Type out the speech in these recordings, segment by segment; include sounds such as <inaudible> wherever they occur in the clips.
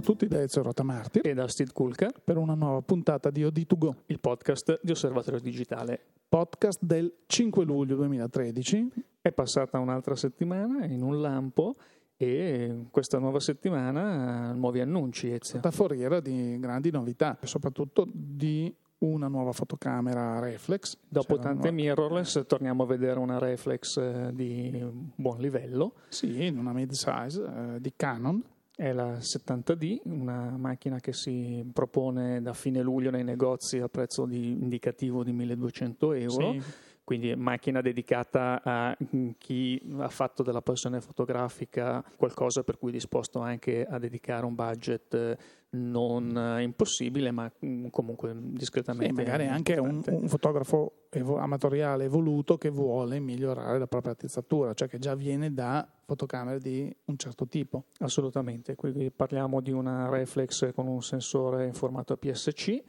a tutti da Ezio Rotamartir e da Steve Kulka per una nuova puntata di OD2Go, il podcast di Osservatorio Digitale. Podcast del 5 luglio 2013. È passata un'altra settimana in un lampo e questa nuova settimana nuovi annunci, Ezio. Sta foriera di grandi novità, soprattutto di una nuova fotocamera reflex. Dopo C'era tante nuova... mirrorless torniamo a vedere una reflex eh, di buon livello. Sì, in una mid-size eh, di Canon. È la 70D, una macchina che si propone da fine luglio nei negozi a prezzo di indicativo di 1200 euro. Sì quindi macchina dedicata a chi ha fatto della passione fotografica qualcosa per cui è disposto anche a dedicare un budget non impossibile, ma comunque discretamente. Sì, magari anche un, un, fotografo evo- amatoriale evoluto che vuole migliorare la propria attrezzatura, cioè che già viene da fotocamere di un certo tipo. Assolutamente, qui parliamo di una reflex con un sensore in formato APS-C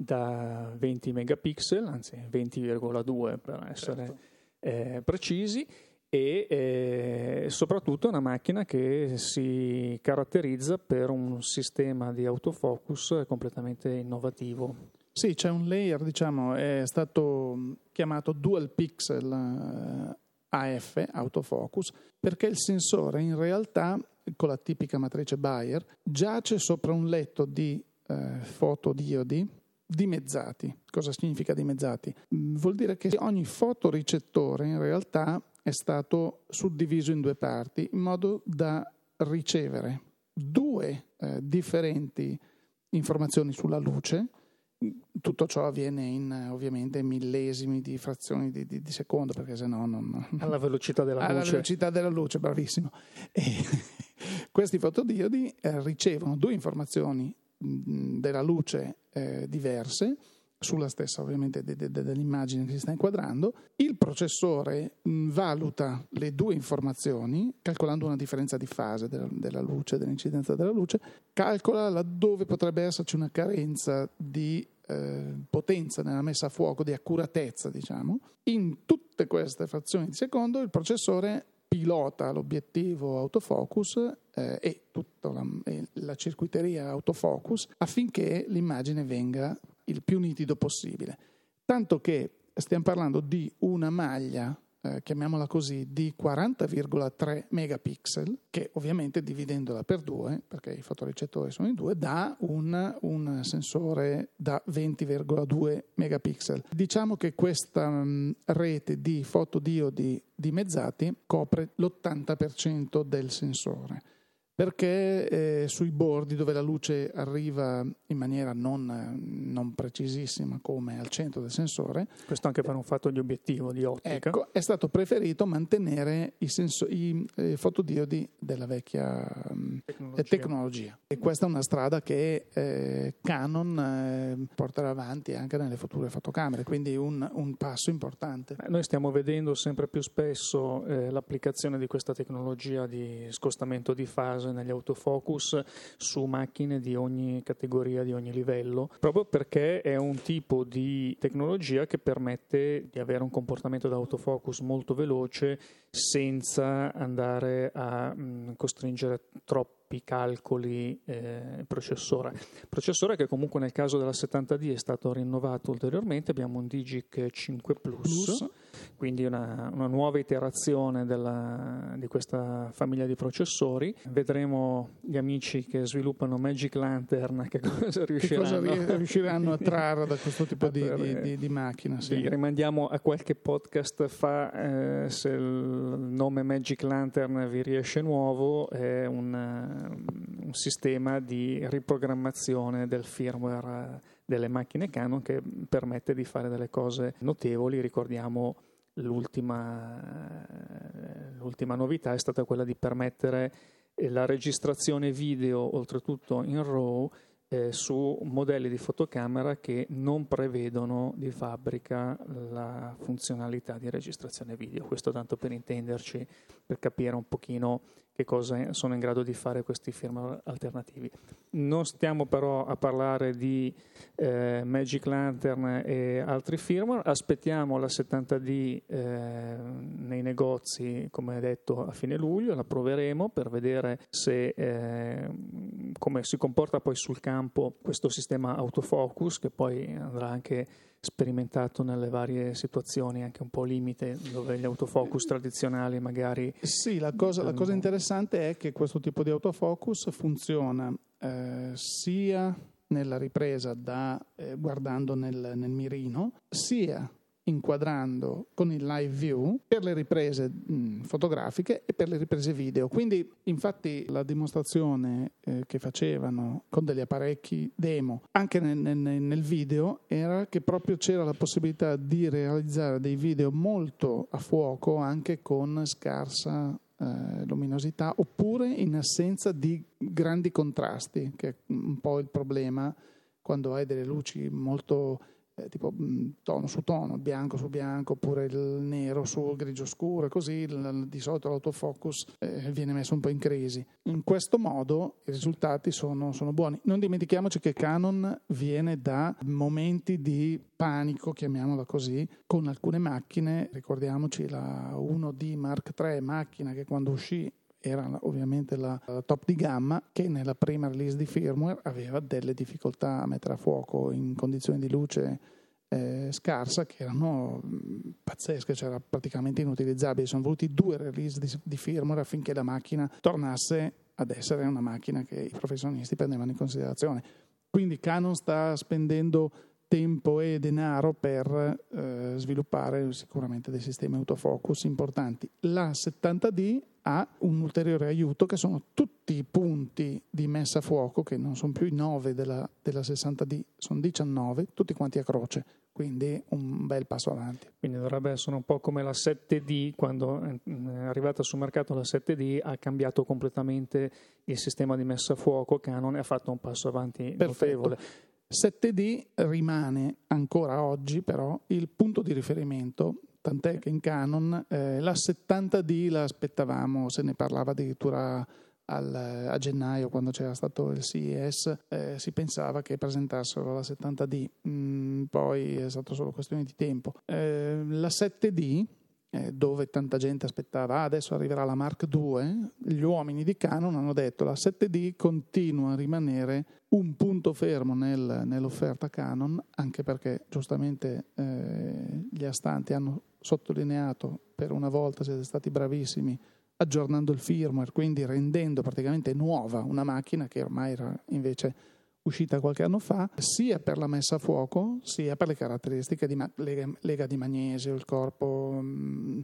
da 20 megapixel, anzi 20,2 per essere certo. eh, precisi, e eh, soprattutto una macchina che si caratterizza per un sistema di autofocus completamente innovativo. Sì, c'è un layer, diciamo, è stato chiamato dual pixel eh, AF, autofocus, perché il sensore in realtà, con la tipica matrice Bayer, giace sopra un letto di eh, fotodiodi dimezzati. Cosa significa dimezzati? Vuol dire che ogni fotoricettore in realtà è stato suddiviso in due parti in modo da ricevere due eh, differenti informazioni sulla luce. Tutto ciò avviene in ovviamente millesimi di frazioni di, di, di secondo, perché se no non. Alla velocità della alla luce. Alla velocità della luce, bravissimo. E <laughs> questi fotodiodi eh, ricevono due informazioni della luce eh, diverse sulla stessa ovviamente de, de, de, dell'immagine che si sta inquadrando. Il processore mh, valuta le due informazioni calcolando una differenza di fase della, della luce, dell'incidenza della luce, calcola laddove potrebbe esserci una carenza di eh, potenza nella messa a fuoco, di accuratezza, diciamo. In tutte queste frazioni di secondo il processore pilota l'obiettivo autofocus eh, e tutta la, la, circuiteria autofocus affinché l'immagine venga il più nitido possibile. Tanto che stiamo parlando di una maglia eh, chiamiamola così, di 40,3 megapixel, che ovviamente dividendola per due, perché i fotoricettori sono in due, dà un, un sensore da 20,2 megapixel. Diciamo che questa mh, mm, rete di fotodiodi dimezzati copre l'80% del sensore perché eh, sui bordi dove la luce arriva in maniera non, non, precisissima come al centro del sensore questo anche per un fatto di obiettivo di ottica ecco, è stato preferito mantenere i, senso, i eh, fotodiodi della vecchia mm, tecnologia. tecnologia. e questa è una strada che eh, Canon eh, porterà avanti anche nelle future fotocamere quindi un, un passo importante noi stiamo vedendo sempre più spesso eh, l'applicazione di questa tecnologia di scostamento di fase cose negli autofocus su macchine di ogni categoria, di ogni livello, proprio perché è un tipo di tecnologia che permette di avere un comportamento d'autofocus molto veloce senza andare a mh, costringere troppo calcoli eh, processore. Processore che comunque nel caso della 70D è stato rinnovato ulteriormente, abbiamo un Digic 5 Plus, Plus. Quindi una, una, nuova iterazione della, di questa famiglia di processori. Vedremo gli amici che sviluppano Magic Lantern che <laughs> cosa riusciranno, che cosa riusciranno a trarre da questo tipo di, <laughs> di, di, di, macchina. Sì. Rimandiamo a qualche podcast fa eh, se il nome Magic Lantern vi riesce nuovo, è un un sistema di riprogrammazione del firmware eh, delle macchine Canon che permette di fare delle cose notevoli. Ricordiamo l'ultima, l'ultima novità è stata quella di permettere eh, la registrazione video, oltretutto in RAW, eh, su modelli di fotocamera che non prevedono di fabbrica la funzionalità di registrazione video. Questo tanto per intenderci, per capire un pochino che cosa sono in grado di fare questi firmware alternativi. Non stiamo però a parlare di eh, Magic Lantern e altri firmware, aspettiamo la 70D eh, nei negozi, come detto, a fine luglio, la proveremo per vedere se, eh, come si comporta poi sul campo questo sistema autofocus che poi andrà anche sperimentato nelle varie situazioni anche un po' limite dove gli autofocus tradizionali magari sì la cosa, la cosa interessante è che questo tipo di autofocus funziona eh, sia nella ripresa da, eh, guardando nel, nel mirino sia inquadrando con il live view per le riprese mh, fotografiche e per le riprese video. Quindi, infatti, la dimostrazione eh, che facevano con degli apparecchi demo anche nel, nel, nel, video era che proprio c'era la possibilità di realizzare dei video molto a fuoco anche con scarsa eh, luminosità oppure in assenza di grandi contrasti, che è un po' il problema quando hai delle luci molto eh, tipo mm, tono su tono, bianco su bianco, oppure il nero sul grigio scuro, così il, di solito l'autofocus eh, viene messo un po' in crisi. In questo modo i risultati sono, sono buoni. Non dimentichiamoci che Canon viene da momenti di panico, chiamiamola così, con alcune macchine, ricordiamoci la 1D Mark III, macchina che quando uscì era ovviamente la, top di gamma che nella prima release di firmware aveva delle difficoltà a mettere a fuoco in condizioni di luce eh, scarsa che erano mh, pazzesche, cioè praticamente inutilizzabili. Sono voluti due release di, di firmware affinché la macchina tornasse ad essere una macchina che i professionisti prendevano in considerazione. Quindi Canon sta spendendo tempo e denaro per eh, sviluppare sicuramente dei sistemi autofocus importanti. La 70D ha un ulteriore aiuto che sono tutti i punti di messa a fuoco, che non sono più i 9 della, della 60D, sono 19, tutti quanti a croce, quindi un bel passo avanti. Quindi dovrebbe essere un po' come la 7D, quando è arrivata sul mercato la 7D ha cambiato completamente il sistema di messa a fuoco, Canon ha fatto un passo avanti Perfetto. notevole. 7D rimane ancora oggi però il punto di riferimento, tant'è che in Canon eh, la 70D la aspettavamo, se ne parlava addirittura al, a gennaio quando c'era stato il CES, eh, si pensava che presentassero la 70D, mm, poi è stato solo questione di tempo. Eh, la 7D eh, dove tanta gente aspettava, ah, adesso arriverà la Mark II, gli uomini di Canon hanno detto la 7D continua a rimanere un punto fermo nel, nell'offerta Canon, anche perché giustamente eh, gli astanti hanno sottolineato per una volta siete stati bravissimi aggiornando il firmware, quindi rendendo praticamente nuova una macchina che ormai era invece uscita qualche anno fa, sia per la messa a fuoco, sia per le caratteristiche di ma- lega, di magnesio, il corpo, mm,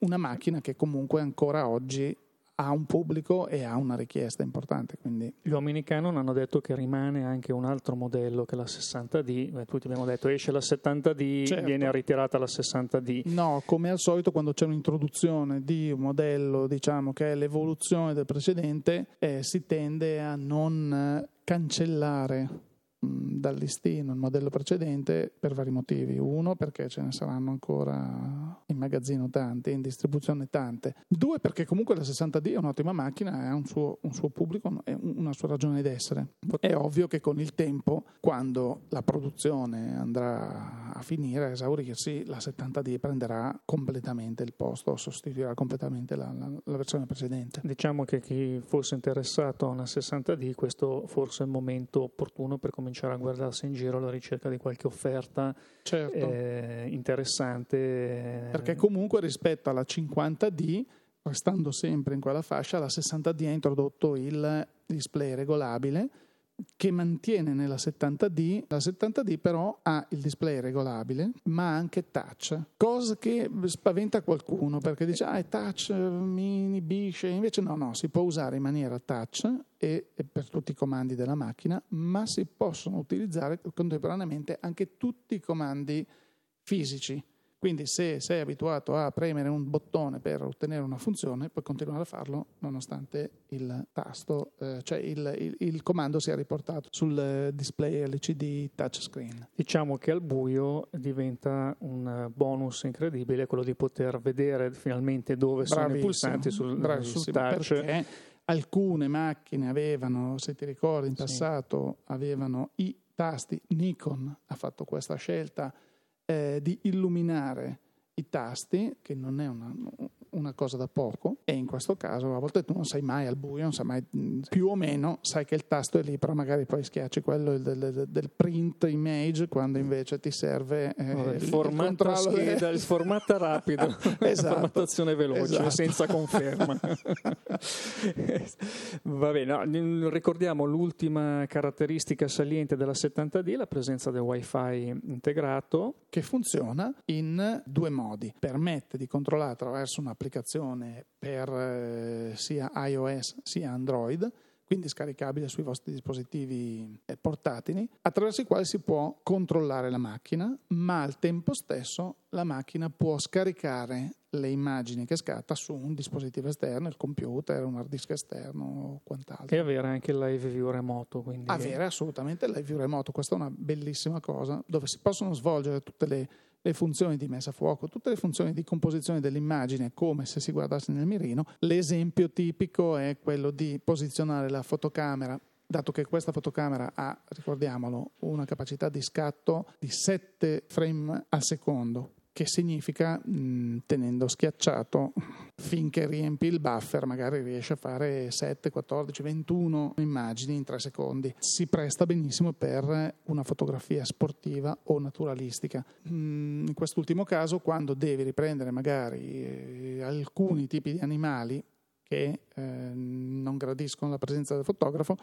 una macchina che comunque ancora oggi ha un pubblico e ha una richiesta importante. Quindi. Gli uomini Canon hanno detto che rimane anche un altro modello che la 60D, Beh, tutti abbiamo detto esce la 70D, certo. viene ritirata la 60D. No, come al solito quando c'è un'introduzione di un modello, diciamo che è l'evoluzione del precedente, eh, si tende a non cancellare dal listino il modello precedente per vari motivi. Uno, perché ce ne saranno ancora in magazzino tante, in distribuzione tante. Due, perché comunque la 60D è un'ottima macchina, ha un suo, un suo pubblico, e una sua ragione d'essere. È ovvio che con il tempo, quando la produzione andrà a finire, a esaurirsi, la 70D prenderà completamente il posto, sostituirà completamente la, la, la versione precedente. Diciamo che chi fosse interessato a una 60D, questo forse è il momento opportuno per cominciare cominciare a guardarsi in giro alla ricerca di qualche offerta certo. eh, interessante. Perché comunque rispetto alla 50D, restando sempre in quella fascia, la 60D ha introdotto il display regolabile che mantiene nella 70D, la 70D però ha il display regolabile ma anche touch, cosa che spaventa qualcuno perché dice ah è touch, mi inibisce, invece no no, si può usare in maniera touch e, e per tutti i comandi della macchina, ma si possono utilizzare contemporaneamente anche tutti i comandi fisici, Quindi se sei abituato a premere un bottone per ottenere una funzione, puoi continuare a farlo nonostante il tasto, eh, cioè il, il, il, comando sia riportato sul display LCD touchscreen. Diciamo che al buio diventa un bonus incredibile quello di poter vedere finalmente dove bravissimo, sono i pulsanti sul, sul touch. Perché alcune macchine avevano, se ti ricordi in passato, sì. avevano i tasti. Nikon ha fatto questa scelta eh, di illuminare i tasti, che non è una, una, cosa da poco, e in questo caso a volte tu non sai mai al buio, non sai mai mm, più o meno, sai che il tasto è lì, però magari poi schiacci quello del, del, del print image quando invece ti serve eh, il, il formato scheda, il formato rapido, <laughs> esatto. formattazione veloce, esatto. senza conferma. <laughs> Va bene, no, ricordiamo l'ultima caratteristica saliente della 70D, la presenza del wifi integrato. Che funziona in due modi modi. Permette di controllare attraverso un'applicazione per eh, sia iOS sia Android quindi scaricabile sui vostri dispositivi eh, portatili, attraverso i quali si può controllare la macchina, ma al tempo stesso la macchina può scaricare le immagini che scatta su un dispositivo esterno, il computer, un hard disk esterno o quant'altro. E avere anche il live view remoto. Quindi... Avere assolutamente il live view remoto, questa è una bellissima cosa, dove si possono svolgere tutte le le funzioni di messa a fuoco, tutte le funzioni di composizione dell'immagine come se si guardasse nel mirino. L'esempio tipico è quello di posizionare la fotocamera dato che questa fotocamera ha, ricordiamolo, una capacità di scatto di 7 frame al secondo, che significa mh, tenendo schiacciato finché riempi il buffer magari riesce a fare 7, 14, 21 immagini in 3 secondi. Si presta benissimo per una fotografia sportiva o naturalistica. Mm, in quest'ultimo caso quando devi riprendere magari eh, alcuni tipi di animali che eh, non gradiscono la presenza del fotografo,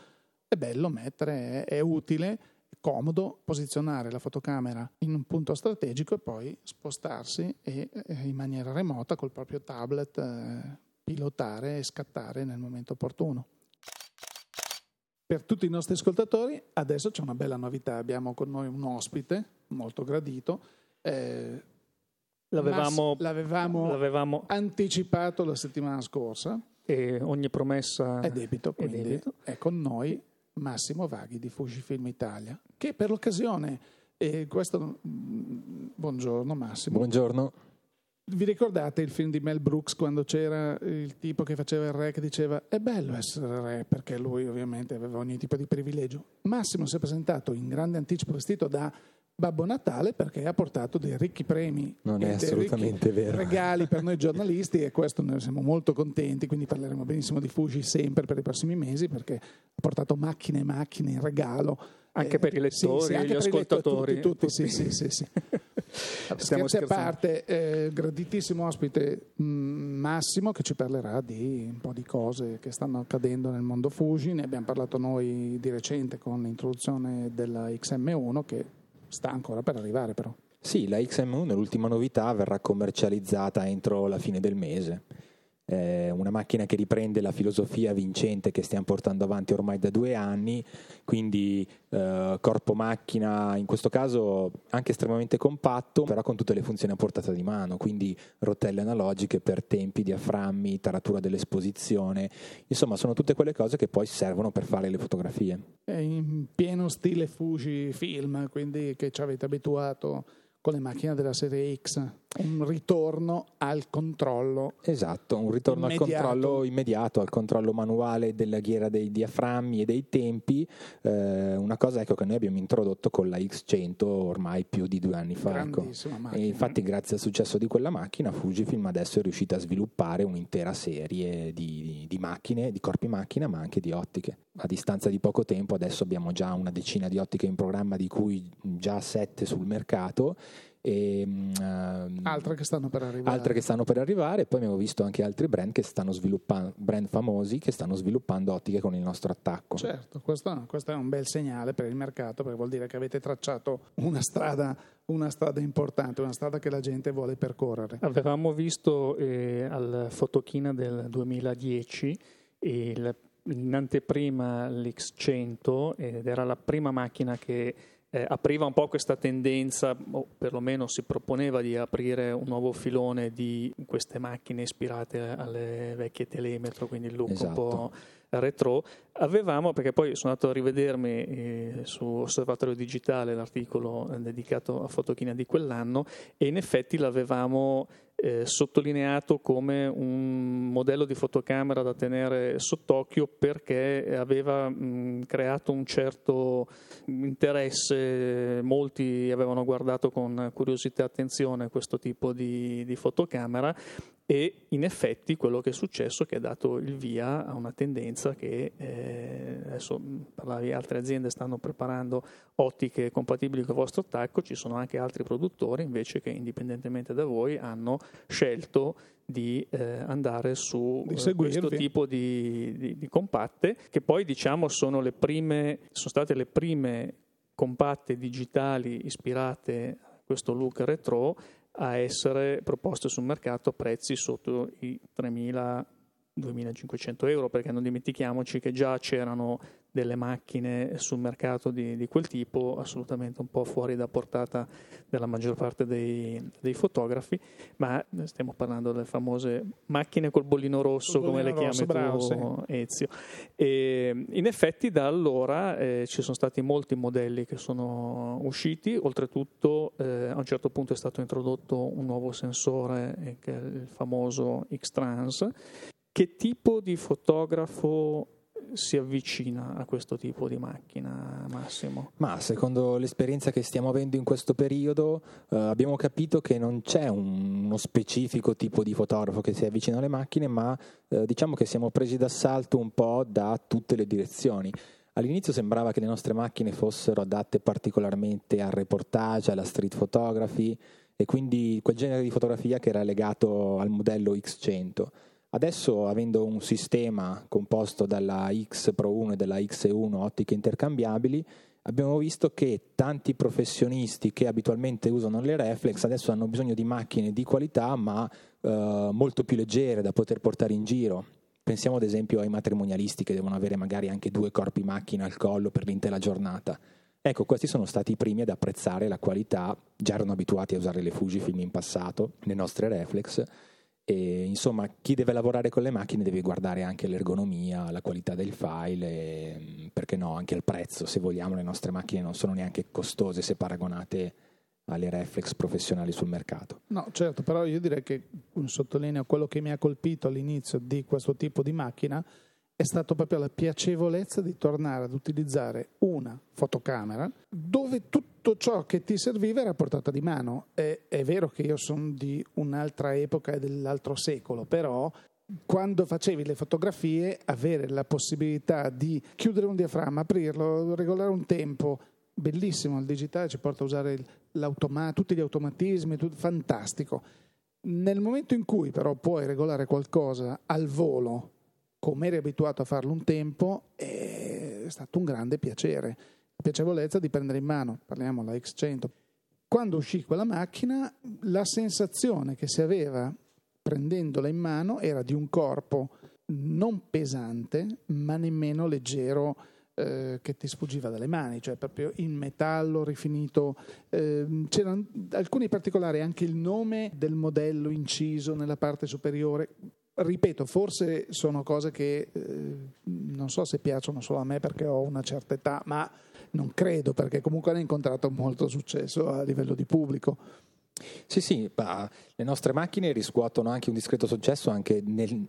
è bello mettere, è, è utile comodo posizionare la fotocamera in un punto strategico e poi spostarsi e eh, in maniera remota col proprio tablet eh, pilotare e scattare nel momento opportuno. Per tutti i nostri ascoltatori adesso c'è una bella novità, abbiamo con noi un ospite molto gradito. Eh, l'avevamo, l'avevamo, l'avevamo, anticipato la settimana scorsa. E ogni promessa è debito, quindi è, debito. è con noi Massimo Vaghi di Fujifilm Italia, che per l'occasione, e questo, mm, buongiorno Massimo. Buongiorno. Vi ricordate il film di Mel Brooks quando c'era il tipo che faceva il re che diceva è bello essere re perché lui ovviamente aveva ogni tipo di privilegio. Massimo si è presentato in grande anticipo vestito da Babbo Natale perché ha portato dei ricchi premi non è assolutamente vero. regali per noi <laughs> giornalisti e questo ne siamo molto contenti quindi parleremo benissimo di Fuji sempre per i prossimi mesi perché ha portato macchine e macchine in regalo anche eh, per i lettori sì, sì, gli ascoltatori tutti, tutti, tutti, sì, sì, sì. <laughs> Scherzi a parte, eh, graditissimo ospite mh, mm, Massimo che ci parlerà di un po' di cose che stanno accadendo nel mondo Fuji. Ne abbiamo parlato noi di recente con l'introduzione della XM1 che sta ancora per arrivare però. Sì, la XM1, l'ultima novità, verrà commercializzata entro la fine del mese eh, una macchina che riprende la filosofia vincente che stiamo portando avanti ormai da due anni, quindi eh, corpo macchina in questo caso anche estremamente compatto, però con tutte le funzioni a portata di mano, quindi rotelle analogiche per tempi, diaframmi, taratura dell'esposizione, insomma sono tutte quelle cose che poi servono per fare le fotografie. È in pieno stile Fuji film, quindi che ci avete abituato con le macchine della serie X, un ritorno al controllo. Esatto, un ritorno immediato. al controllo immediato, al controllo manuale della ghiera dei diaframmi e dei tempi, eh, una cosa ecco, che noi abbiamo introdotto con la X100 ormai più di due anni fa. Ecco. E infatti grazie al successo di quella macchina Fujifilm adesso è riuscita a sviluppare un'intera serie di, di macchine, di corpi macchina ma anche di ottiche. A distanza di poco tempo adesso abbiamo già una decina di ottiche in programma di cui già sette sul mercato e, um, altre che stanno per arrivare. Altre che stanno per arrivare, poi abbiamo visto anche altri brand che stanno sviluppando, brand famosi che stanno sviluppando ottiche con il nostro attacco. Certo, questo, questo è un bel segnale per il mercato perché vuol dire che avete tracciato una strada, una strada importante, una strada che la gente vuole percorrere. Avevamo visto eh, al Fotochina del 2010 il in anteprima l'X100 ed era la prima macchina che eh, apriva un po' questa tendenza, o perlomeno si proponeva di aprire un nuovo filone di queste macchine ispirate alle vecchie telemetro, quindi il look esatto. un po' retro, avevamo, perché poi sono andato a rivedermi eh, su Osservatorio Digitale l'articolo dedicato a Fotochina di quell'anno e in effetti l'avevamo eh, sottolineato come un modello di fotocamera da tenere sott'occhio perché aveva mh, creato un certo interesse, molti avevano guardato con curiosità e attenzione questo tipo di, di fotocamera e in effetti quello che è successo è che ha dato il via a una tendenza che eh, adesso parlavi altre aziende stanno preparando ottiche compatibili con il vostro attacco, ci sono anche altri produttori invece che indipendentemente da voi hanno scelto di eh, andare su di eh, questo tipo di, di, di, compatte che poi diciamo sono le prime sono state le prime compatte digitali ispirate a questo look retro a essere proposte sul mercato a prezzi sotto i 3.000 2.500 euro, perché non dimentichiamoci che già c'erano delle macchine sul mercato di, di, quel tipo, assolutamente un po' fuori da portata della maggior parte dei, dei fotografi, ma stiamo parlando delle famose macchine col bollino rosso, col come bollino le chiami bravo, tu, sì. Ezio. E in effetti da allora eh, ci sono stati molti modelli che sono usciti, oltretutto eh, a un certo punto è stato introdotto un nuovo sensore, eh, che è il famoso X-Trans, che tipo di fotografo si avvicina a questo tipo di macchina, Massimo? Ma secondo l'esperienza che stiamo avendo in questo periodo, eh, abbiamo capito che non c'è un, uno specifico tipo di fotografo che si avvicina alle macchine, ma eh, diciamo che siamo presi d'assalto un po' da tutte le direzioni. All'inizio sembrava che le nostre macchine fossero adatte particolarmente al reportage, alla street photography e quindi quel genere di fotografia che era legato al modello X100 Adesso, avendo un sistema composto dalla X Pro 1 e dalla X1 ottiche intercambiabili, abbiamo visto che tanti professionisti che abitualmente usano le reflex adesso hanno bisogno di macchine di qualità ma eh, molto più leggere da poter portare in giro. Pensiamo ad esempio ai matrimonialisti che devono avere magari anche due corpi macchina al collo per l'intera giornata. Ecco, questi sono stati i primi ad apprezzare la qualità, già erano abituati a usare le Fujifilm in passato, le nostre reflex, e, insomma, chi deve lavorare con le macchine deve guardare anche l'ergonomia, la qualità del file e, perché no, anche il prezzo, se vogliamo, le nostre macchine non sono neanche costose se paragonate alle reflex professionali sul mercato. No, certo, però io direi che sottolineo quello che mi ha colpito all'inizio di questo tipo di macchina è stato proprio la piacevolezza di tornare ad utilizzare una fotocamera dove tutto ciò che ti serviva era a portata di mano. È, è vero che io sono di un'altra epoca e dell'altro secolo, però quando facevi le fotografie avere la possibilità di chiudere un diaframma, aprirlo, regolare un tempo, bellissimo, il digitale ci porta a usare tutti gli automatismi, tutto, fantastico. Nel momento in cui però puoi regolare qualcosa al volo come eri abituato a farlo un tempo, è stato un grande piacere. Piacevolezza di prendere in mano, parliamo della X100. Quando uscì quella macchina, la sensazione che si aveva prendendola in mano era di un corpo non pesante, ma nemmeno leggero. Eh, che ti sfuggiva dalle mani, cioè proprio in metallo rifinito. Eh, c'erano alcuni particolari, anche il nome del modello inciso nella parte superiore, ripeto, forse sono cose che eh, non so se piacciono solo a me perché ho una certa età, ma non credo perché comunque hanno incontrato molto successo a livello di pubblico. Sì, sì, le nostre macchine riscuotono anche un discreto successo anche nel,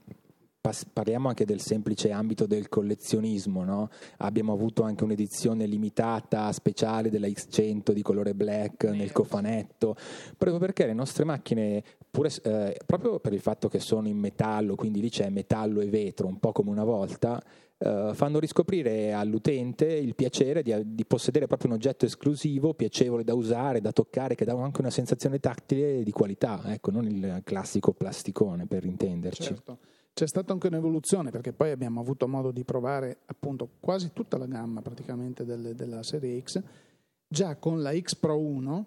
parliamo anche del semplice ambito del collezionismo, no? abbiamo avuto anche un'edizione limitata speciale della X100 di colore black nel cofanetto, proprio perché le nostre macchine, pure, eh, proprio per il fatto che sono in metallo, quindi lì c'è metallo e vetro, un po' come una volta, eh, fanno riscoprire all'utente il piacere di, di, possedere proprio un oggetto esclusivo, piacevole da usare, da toccare, che dà anche una sensazione tattile di qualità, ecco, non il classico plasticone per intenderci. Certo. C'è stata anche un'evoluzione perché poi abbiamo avuto modo di provare appunto quasi tutta la gamma praticamente delle, della serie X. Già con la X Pro 1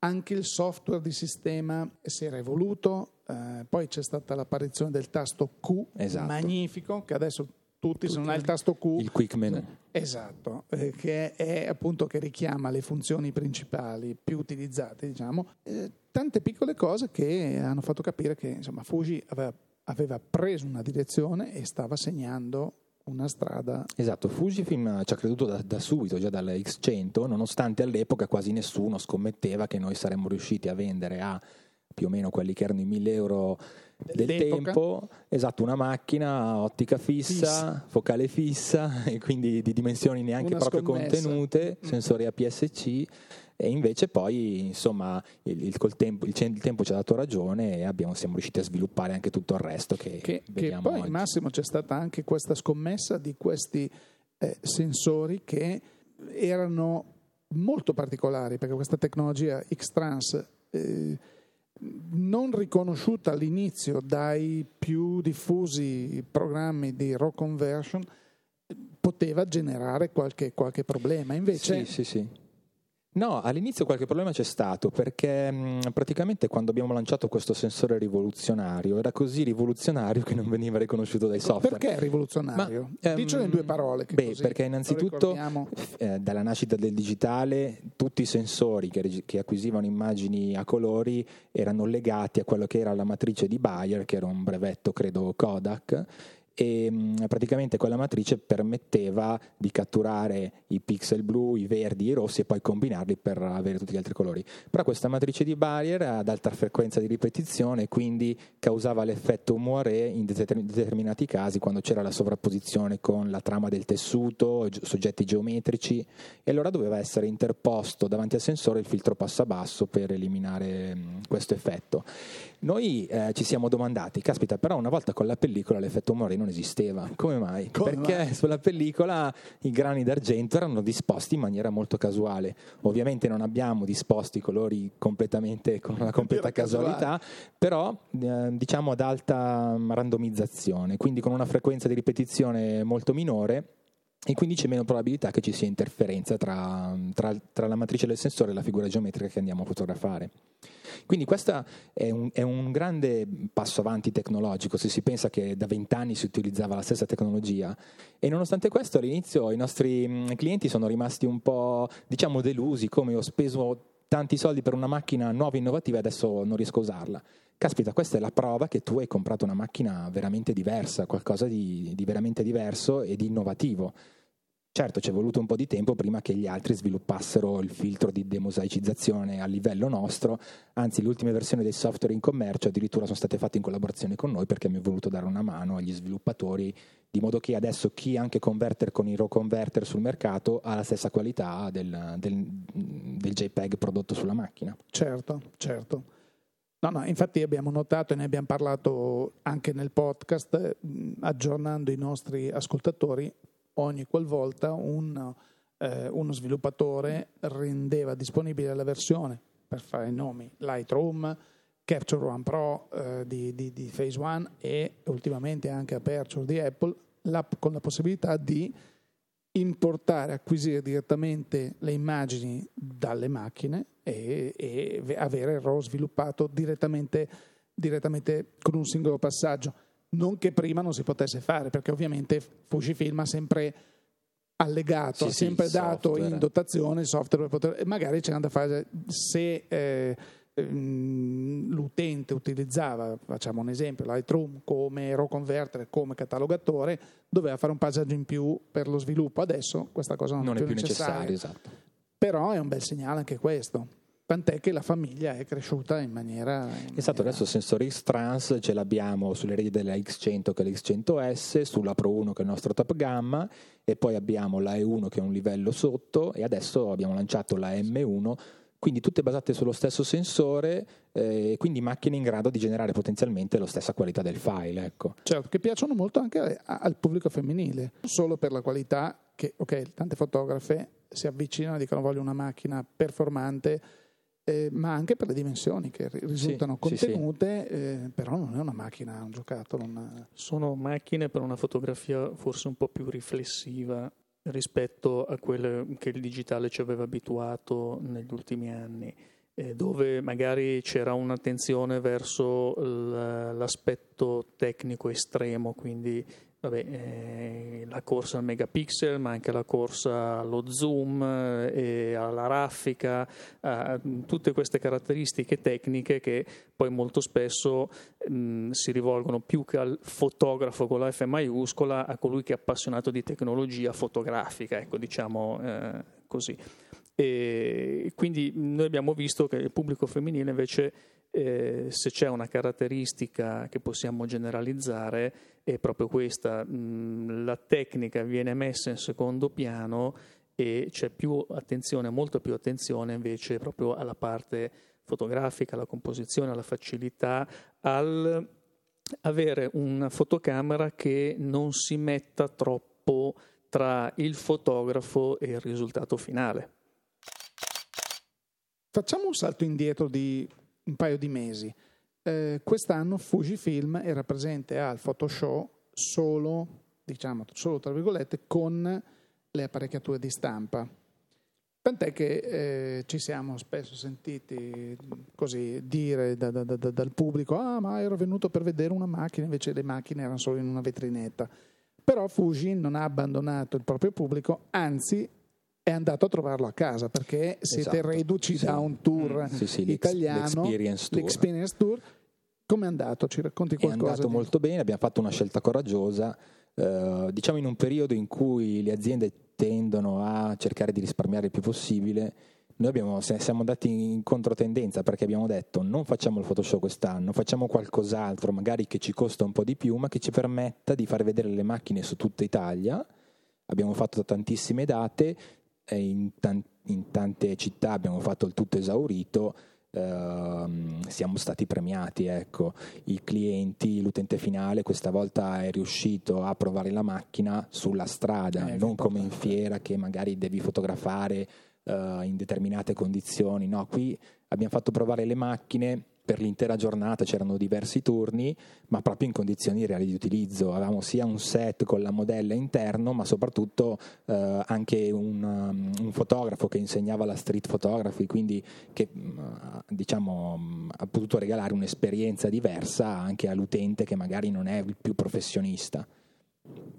anche il software di sistema si era evoluto, eh, poi c'è stata l'apparizione del tasto Q, esatto. magnifico, che adesso tutti, se non hai il tasto Q. Il quick menu. Esatto, eh, che è appunto che richiama le funzioni principali più utilizzate, diciamo. Eh, tante piccole cose che hanno fatto capire che insomma, Fuji aveva, aveva preso una direzione e stava segnando una strada. Esatto, Fujifilm ci ha creduto da, da, subito, già dalla X100, nonostante all'epoca quasi nessuno scommetteva che noi saremmo riusciti a vendere a più o meno quelli che erano i 1000 euro del D'epoca. tempo, esatto, una macchina ottica fissa, fissa, focale fissa <laughs> e quindi di dimensioni neanche una proprio scommessa. contenute, mm. sensori APS-C e invece poi insomma il, il, tempo, il, il, tempo, ci ha dato ragione e abbiamo, siamo riusciti a sviluppare anche tutto il resto che, che, che poi oggi. Massimo c'è stata anche questa scommessa di questi eh, sensori che erano molto particolari perché questa tecnologia X-Trans eh, non riconosciuta all'inizio dai più diffusi programmi di raw conversion poteva generare qualche, qualche problema invece sì, sì, sì No, all'inizio qualche problema c'è stato perché mh, praticamente quando abbiamo lanciato questo sensore rivoluzionario era così rivoluzionario che non veniva riconosciuto dai software. Perché rivoluzionario? Ma, Dicelo in due parole. beh, perché innanzitutto eh, dalla nascita del digitale tutti i sensori che, che, acquisivano immagini a colori erano legati a quello che era la matrice di Bayer, che era un brevetto credo Kodak e praticamente quella matrice permetteva di catturare i pixel blu, i verdi, i rossi e poi combinarli per avere tutti gli altri colori. Però questa matrice di Bayer ad alta frequenza di ripetizione quindi causava l'effetto moiré in determinati casi quando c'era la sovrapposizione con la trama del tessuto, soggetti geometrici e allora doveva essere interposto davanti al sensore il filtro passo a basso per eliminare questo effetto. Noi eh, ci siamo domandati, caspita, però una volta con la pellicola l'effetto moiré non esisteva. Come mai? Come Perché mai? sulla pellicola i grani d'argento erano disposti in maniera molto casuale. Ovviamente non abbiamo disposti i colori completamente con una completa casualità, però eh, diciamo ad alta randomizzazione, quindi con una frequenza di ripetizione molto minore e quindi c'è meno probabilità che ci sia interferenza tra, tra, tra, la matrice del sensore e la figura geometrica che andiamo a fotografare. Quindi questo è un, è un grande passo avanti tecnologico, se si pensa che da vent'anni si utilizzava la stessa tecnologia e nonostante questo all'inizio i nostri mm, clienti sono rimasti un po' diciamo delusi, come ho speso tanti soldi per una macchina nuova e innovativa e adesso non riesco a usarla. Caspita, questa è la prova che tu hai comprato una macchina veramente diversa, qualcosa di, di veramente diverso e di innovativo. Certo, ci è voluto un po' di tempo prima che gli altri sviluppassero il filtro di demosaicizzazione a livello nostro, anzi le ultime versioni del software in commercio addirittura sono state fatte in collaborazione con noi perché mi è voluto dare una mano agli sviluppatori, di modo che adesso chi anche converter con i RAW converter sul mercato ha la stessa qualità del, del, del JPEG prodotto sulla macchina. Certo, certo. No, no, infatti abbiamo notato e ne abbiamo parlato anche nel podcast, aggiornando i nostri ascoltatori, ogni qualvolta un, eh, uno sviluppatore rendeva disponibile la versione, per fare i nomi, Lightroom, Capture One Pro eh, di, di, di Phase One e ultimamente anche Aperture di Apple, l'app con la possibilità di importare, acquisire direttamente le immagini dalle macchine e, e avere il RAW sviluppato direttamente, direttamente con un singolo passaggio non che prima non si potesse fare, perché ovviamente Fujifilm ha sempre allegato, sì, ha sempre sì, dato software. in dotazione il software per poter, magari c'era da fare se eh, mm, l'utente utilizzava, facciamo un esempio, Lightroom come RAW converter, come catalogatore, doveva fare un passaggio in più per lo sviluppo. Adesso questa cosa non, non è più, più necessaria. Esatto. Però è un bel segnale anche questo. Tant'è che la famiglia è cresciuta in maniera. In esatto, maniera... adesso Sensor X Trans ce l'abbiamo sulle reti della X100 che è l'X100S, sulla Pro 1 che è il nostro top gamma, e poi abbiamo la E1 che è un livello sotto, e adesso abbiamo lanciato la M1 quindi tutte basate sullo stesso sensore, eh, quindi macchine in grado di generare potenzialmente la stessa qualità del file. Ecco. Certo, che piacciono molto anche al pubblico femminile, non solo per la qualità, che ok, tante fotografe si avvicinano e dicono voglio una macchina performante, eh, ma anche per le dimensioni che risultano sì, contenute, sì, sì. Eh, però non è una macchina, un giocattolo. Una... Sono macchine per una fotografia forse un po' più riflessiva rispetto a quelle che il digitale ci aveva abituato negli ultimi anni, eh, dove magari c'era un'attenzione verso l'aspetto tecnico estremo, quindi vabbè, eh, la corsa al megapixel, ma anche la corsa allo zoom eh, alla raffica, eh, tutte queste caratteristiche tecniche che poi molto spesso mh, mm, si rivolgono più che al fotografo con la F maiuscola a colui che è appassionato di tecnologia fotografica, ecco, diciamo eh, così. E quindi noi abbiamo visto che il pubblico femminile invece eh, se c'è una caratteristica che possiamo generalizzare è proprio questa, mh, la tecnica viene messa in secondo piano e c'è più attenzione, molto più attenzione invece proprio alla parte fotografica, alla composizione, alla facilità, al avere una fotocamera che non si metta troppo tra il fotografo e il risultato finale. Facciamo un salto indietro di un paio di mesi. Eh, quest'anno Fujifilm era presente al Photoshop solo, diciamo, solo tra virgolette, con le apparecchiature di stampa. Tant'è che eh, ci siamo spesso sentiti così dire da, da, da, dal pubblico: Ah, ma ero venuto per vedere una macchina, invece le macchine erano solo in una vetrinetta. Però Fuji non ha abbandonato il proprio pubblico, anzi è andato a trovarlo a casa perché siete esatto. reduci sì. da un tour mm. sì, sì, italiano, l'experience tour. l'experience tour. Come è andato? Ci racconti qualcosa? È andato molto bene, abbiamo fatto una scelta coraggiosa, eh, diciamo in un periodo in cui le aziende tendono a cercare di risparmiare il più possibile. Noi abbiamo, siamo andati in controtendenza perché abbiamo detto non facciamo il Photoshop quest'anno, facciamo qualcos'altro magari che ci costa un po' di più ma che ci permetta di far vedere le macchine su tutta Italia. Abbiamo fatto tantissime date, in, tan- in, tante città abbiamo fatto il tutto esaurito, Uh, siamo stati premiati, ecco. i clienti, l'utente finale questa volta è riuscito a provare la macchina sulla strada, eh, non come in fiera che magari devi fotografare uh, in determinate condizioni, no, qui abbiamo fatto provare le macchine per l'intera giornata c'erano diversi turni, ma proprio in condizioni reali di utilizzo. Avevamo sia un set con la modella interno, ma soprattutto eh, anche un, um, un, fotografo che insegnava la street photography, quindi che mm, diciamo, ha potuto regalare un'esperienza diversa anche all'utente che magari non è il più professionista.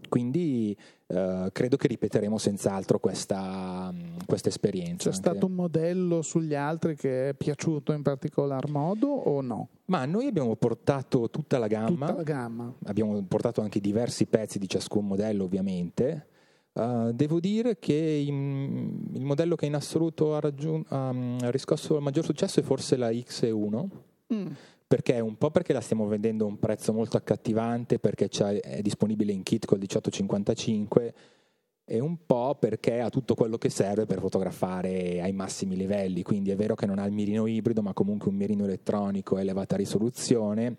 Quindi eh, credo che ripeteremo senz'altro questa, questa esperienza. C'è stato un modello sugli altri che è piaciuto in particolar modo o no? Ma noi abbiamo portato tutta la gamma, tutta la gamma. abbiamo portato anche diversi pezzi di ciascun modello ovviamente. Uh, devo dire che in, il modello che in assoluto ha, raggiun- ha riscosso il maggior successo è forse la X1. Mm perché un po' perché la stiamo vendendo a un prezzo molto accattivante, perché è disponibile in kit col 1855 e un po' perché ha tutto quello che serve per fotografare ai massimi livelli, quindi è vero che non ha il mirino ibrido, ma comunque un mirino elettronico a elevata risoluzione.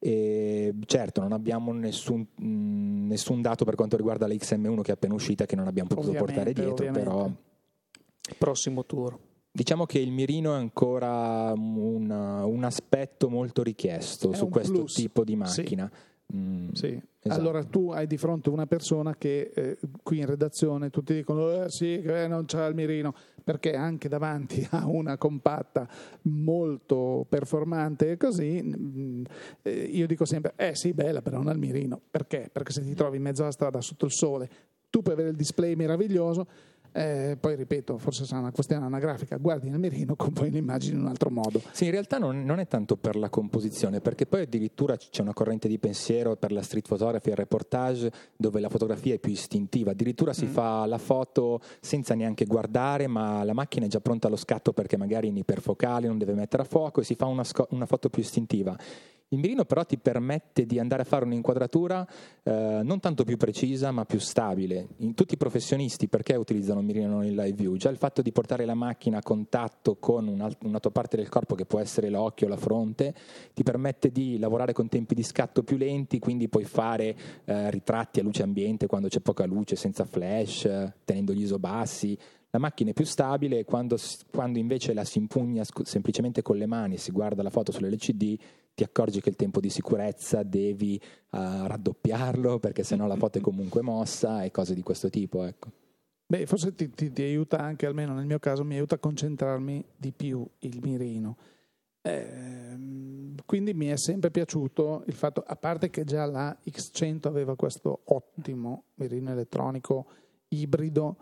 E certo, non abbiamo nessun, mh, nessun, dato per quanto riguarda la XM1 che è appena uscita, che non abbiamo potuto ovviamente, portare dietro, ovviamente. però. Prossimo tour. Diciamo che il mirino è ancora un, un aspetto molto richiesto è su questo plus. tipo di macchina. Sì. Mm, sì. Esatto. Allora tu hai di fronte una persona che eh, qui in redazione tutti dicono eh, sì, eh, non c'ha il mirino, perché anche davanti <laughs> a una compatta molto performante e così, mh, mm, eh, io dico sempre, eh sì, bella, però non ha il mirino. Perché? Perché se ti trovi in mezzo alla strada sotto il sole, tu puoi avere il display meraviglioso, eh, poi ripeto, forse sarà una questione anagrafica, guardi nel mirino, <laughs> componi l'immagine in un altro modo. Sì, in realtà non, non, è tanto per la composizione, perché poi addirittura c'è una corrente di pensiero per la street photography e il reportage dove la fotografia è più istintiva, addirittura si mm. fa la foto senza neanche guardare, ma la macchina è già pronta allo scatto perché magari in iperfocale non deve mettere a fuoco e si fa una, sco- una foto più istintiva. Il mirino però ti permette di andare a fare un'inquadratura eh, non tanto più precisa ma più stabile. In tutti i professionisti perché utilizzano il mirino il live view? Già il fatto di portare la macchina a contatto con una, tua parte del corpo che può essere l'occhio la fronte ti permette di lavorare con tempi di scatto più lenti, quindi puoi fare eh, ritratti a luce ambiente quando c'è poca luce, senza flash, tenendo gli iso bassi, la macchina è più stabile quando, quando, invece la si impugna semplicemente con le mani e si guarda la foto sull'LCD ti accorgi che il tempo di sicurezza devi uh, raddoppiarlo perché sennò la foto è comunque mossa e cose di questo tipo. Ecco. Beh, forse ti, ti, ti, aiuta anche, almeno nel mio caso, mi aiuta a concentrarmi di più il mirino. Eh, quindi mi è sempre piaciuto il fatto, a parte che già la X100 aveva questo ottimo mirino elettronico ibrido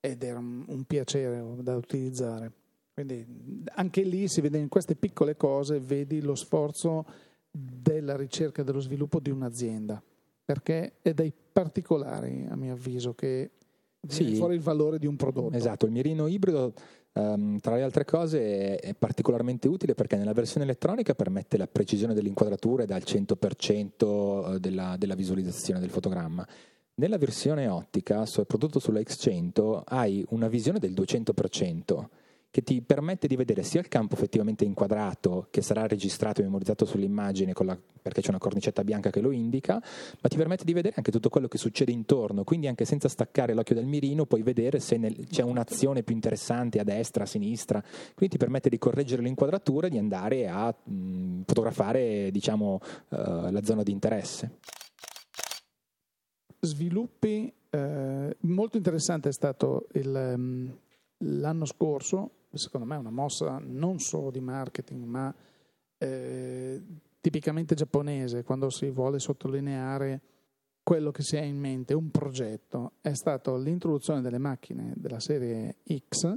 ed era un, un piacere da utilizzare. Quindi anche lì si vede in queste piccole cose, vedi lo sforzo della ricerca e dello sviluppo di un'azienda, perché è dai particolari, a mio avviso, che sì, fuori il valore di un prodotto. Esatto, il mirino ibrido Um, tra le altre cose è particolarmente utile perché nella versione elettronica permette la precisione dell'inquadratura dal 100% della, della, visualizzazione del fotogramma. Nella versione ottica, soprattutto sulla X100, hai una visione del 200% che ti permette di vedere sia il campo effettivamente inquadrato, che sarà registrato e memorizzato sull'immagine la, perché c'è una cornicetta bianca che lo indica, ma ti permette di vedere anche tutto quello che succede intorno, quindi anche senza staccare l'occhio dal mirino puoi vedere se nel, c'è un'azione più interessante a destra, a sinistra, quindi ti permette di correggere l'inquadratura e di andare a mh, fotografare diciamo, uh, la zona di interesse. Sviluppi, eh, molto interessante è stato il, um, l'anno scorso secondo me è una mossa non solo di marketing, ma eh, tipicamente giapponese, quando si vuole sottolineare quello che si ha in mente, un progetto, è stato l'introduzione delle macchine della serie X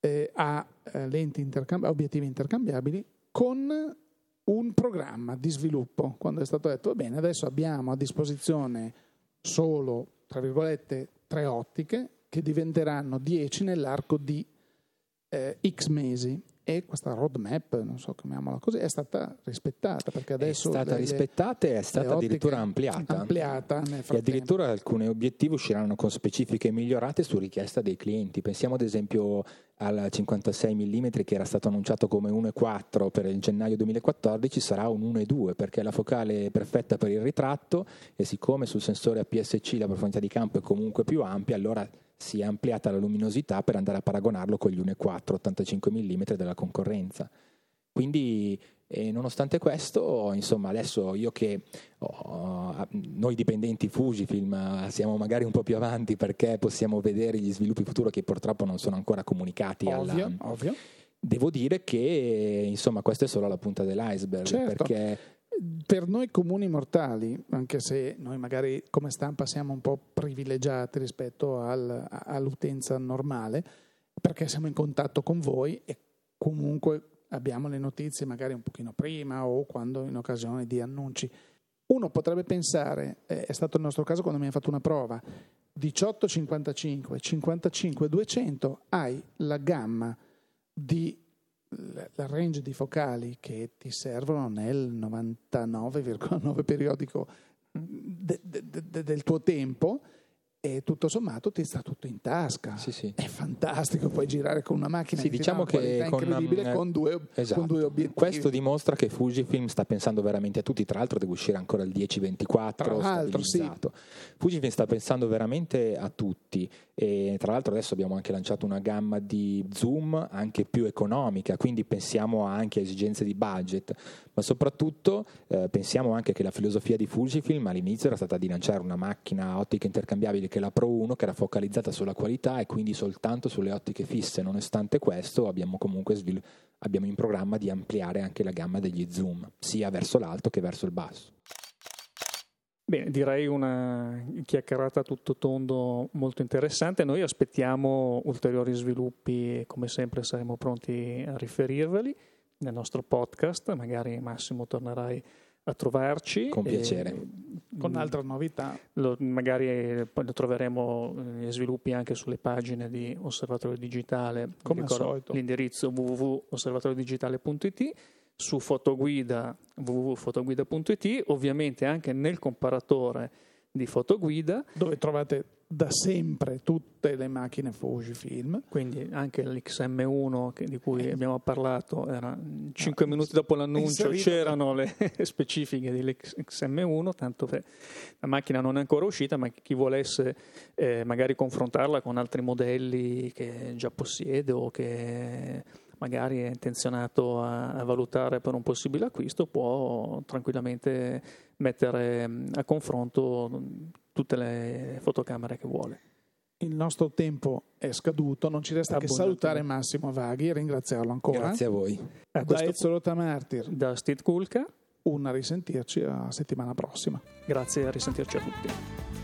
eh, a eh, lenti intercambi- obiettivi intercambiabili con un programma di sviluppo. Quando è stato detto, va bene, adesso abbiamo a disposizione solo, tra virgolette, tre ottiche che diventeranno 10 nell'arco di eh, X mesi e questa roadmap, non so chiamiamola così, è stata rispettata perché adesso è stata le, rispettata e è stata addirittura ampliata. ampliata e addirittura alcuni obiettivi usciranno con specifiche migliorate su richiesta dei clienti. Pensiamo ad esempio al 56 mm che era stato annunciato come 1.4 per il gennaio 2014 sarà un 1.2 perché la focale è perfetta per il ritratto e siccome sul sensore APS-C la profondità di campo è comunque più ampia allora si è ampliata la luminosità per andare a paragonarlo con gli 1.4 85 mm della concorrenza. Quindi, eh, nonostante questo, insomma, adesso io che oh, noi dipendenti Fujifilm siamo magari un po' più avanti perché possiamo vedere gli sviluppi futuri che purtroppo non sono ancora comunicati. Ovvio, alla... ovvio. Devo dire che insomma questa è solo la punta dell'iceberg certo. perché per noi comuni mortali, anche se noi magari come stampa siamo un po' privilegiati rispetto al, all'utenza normale, perché siamo in contatto con voi e comunque abbiamo le notizie magari un pochino prima o quando in occasione di annunci. Uno potrebbe pensare, è stato il nostro caso quando mi ha fatto una prova, 1855, 55, 200, hai la gamma di la range di focali che ti servono nel 99,9 periodico de, de, de, del tuo tempo e tutto sommato ti sta tutto in tasca. Sì, sì. È fantastico, puoi girare con una macchina sì, diciamo che con, incredibile um, con, due, esatto. con, due, obiettivi. Questo dimostra che Fujifilm sta pensando veramente a tutti, tra l'altro deve uscire ancora il 1024 tra l'altro, sì. Fujifilm sta pensando veramente a tutti e tra l'altro adesso abbiamo anche lanciato una gamma di zoom anche più economica, quindi pensiamo anche a esigenze di budget, ma soprattutto eh, pensiamo anche che la filosofia di Fujifilm all'inizio era stata di lanciare una macchina ottica intercambiabile che la Pro 1 che era focalizzata sulla qualità e quindi soltanto sulle ottiche fisse. Nonostante questo abbiamo comunque svil- abbiamo in programma di ampliare anche la gamma degli zoom, sia verso l'alto che verso il basso. Bene, direi una chiacchierata tutto tondo molto interessante. Noi aspettiamo ulteriori sviluppi e come sempre saremo pronti a riferirveli nel nostro podcast. Magari Massimo tornerai a trovarci. Con piacere. E, con altre novità. Lo, magari poi lo troveremo gli eh, sviluppi anche sulle pagine di Osservatorio Digitale. Come al solito. L'indirizzo www.osservatoriodigitale.it su fotoguida www.fotoguida.it, ovviamente anche nel comparatore di fotoguida. Dove trovate da sempre tutte le macchine Fujifilm. Quindi anche l'XM1 che, di cui eh. abbiamo parlato, era 5 no, minuti dopo l'annuncio c'erano le <laughs> specifiche dell'XM1, tanto che la macchina non è ancora uscita, ma chi volesse eh, magari confrontarla con altri modelli che già possiede o che magari è intenzionato a, a, valutare per un possibile acquisto, può tranquillamente mettere a confronto tutte le fotocamere che vuole. il nostro tempo è scaduto, non ci resta che salutare Massimo Vaghi e ringraziarlo ancora. Grazie a voi. A da Ezio Rotamartir. Da Steve Kulka. Un a risentirci la settimana prossima. Grazie, a risentirci a tutti.